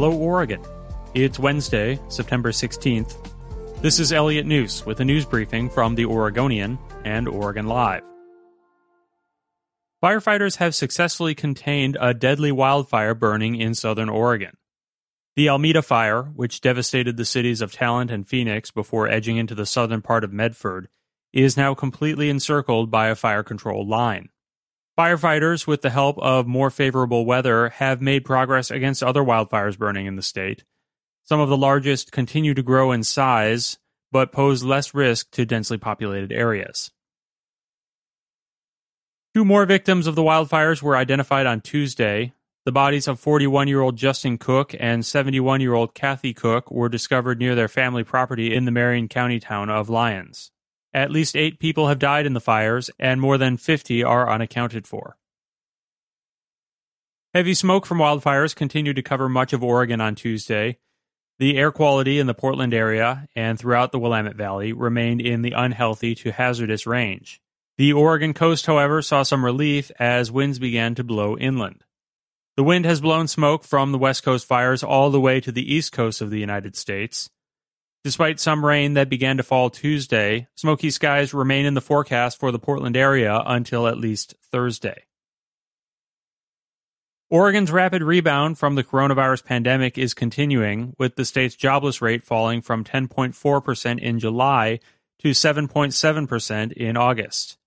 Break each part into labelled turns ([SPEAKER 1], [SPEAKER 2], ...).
[SPEAKER 1] Hello, Oregon. It's Wednesday, September 16th. This is Elliot Njus with a news briefing from the Oregonian and Oregon Live. Firefighters have successfully contained a deadly wildfire burning in southern Oregon. The Almeda fire, which devastated the cities of Talent and Phoenix before edging into the southern part of Medford, is now completely encircled by a fire control line. Firefighters, with the help of more favorable weather, have made progress against other wildfires burning in the state. Some of the largest continue to grow in size, but pose less risk to densely populated areas. Two more victims of the wildfires were identified on Tuesday. The bodies of 41 year old Justin Cook and 71 year old Kathy Cook were discovered near their family property in the Marion County town of Lyons. At least eight people have died in the fires, and more than 50 are unaccounted for. Heavy smoke from wildfires continued to cover much of Oregon on Tuesday. The air quality in the Portland area and throughout the Willamette Valley remained in the unhealthy to hazardous range. The Oregon coast, however, saw some relief as winds began to blow inland. The wind has blown smoke from the West Coast fires all the way to the east coast of the United States. Despite some rain that began to fall Tuesday, smoky skies remain in the forecast for the Portland area until at least Thursday. Oregon's rapid rebound from the coronavirus pandemic is continuing, with the state's jobless rate falling from 10.4% in July to 7.7% in August.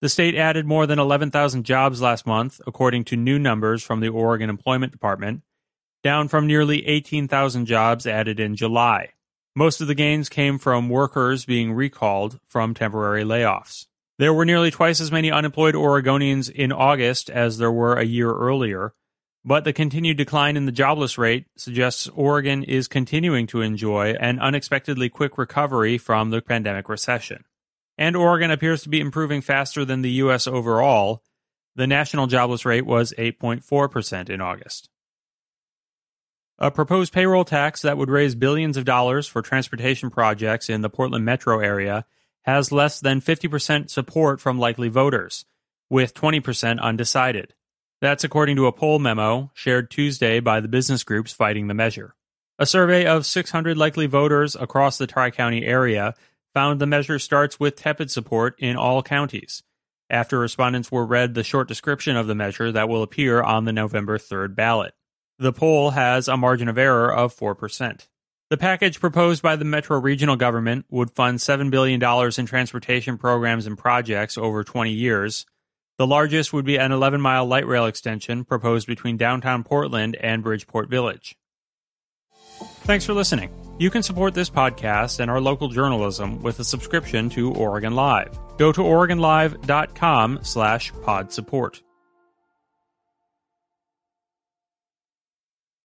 [SPEAKER 1] The state added more than 11,000 jobs last month, according to new numbers from the Oregon Employment Department, down from nearly 18,000 jobs added in July. Most of the gains came from workers being recalled from temporary layoffs. There were nearly twice as many unemployed Oregonians in August as there were a year earlier, but the continued decline in the jobless rate suggests Oregon is continuing to enjoy an unexpectedly quick recovery from the pandemic recession. And Oregon appears to be improving faster than the U.S. overall. The national jobless rate was 8.4% in August. A proposed payroll tax that would raise billions of dollars for transportation projects in the Portland metro area has less than 50% support from likely voters, with 20% undecided. That's according to a poll memo shared Tuesday by the business groups fighting the measure. A survey of 600 likely voters across the Tri County area found the measure starts with tepid support in all counties. After respondents were read the short description of the measure that will appear on the November 3rd ballot. The poll has a margin of error of 4%. The package proposed by the Metro regional government would fund $7 billion in transportation programs and projects over 20 years. The largest would be an 11 mile light rail extension proposed between downtown Portland and Bridgeport Village. Thanks for listening. You can support this podcast and our local journalism with a subscription to Oregon Live. Go to OregonLive.com slash pod support.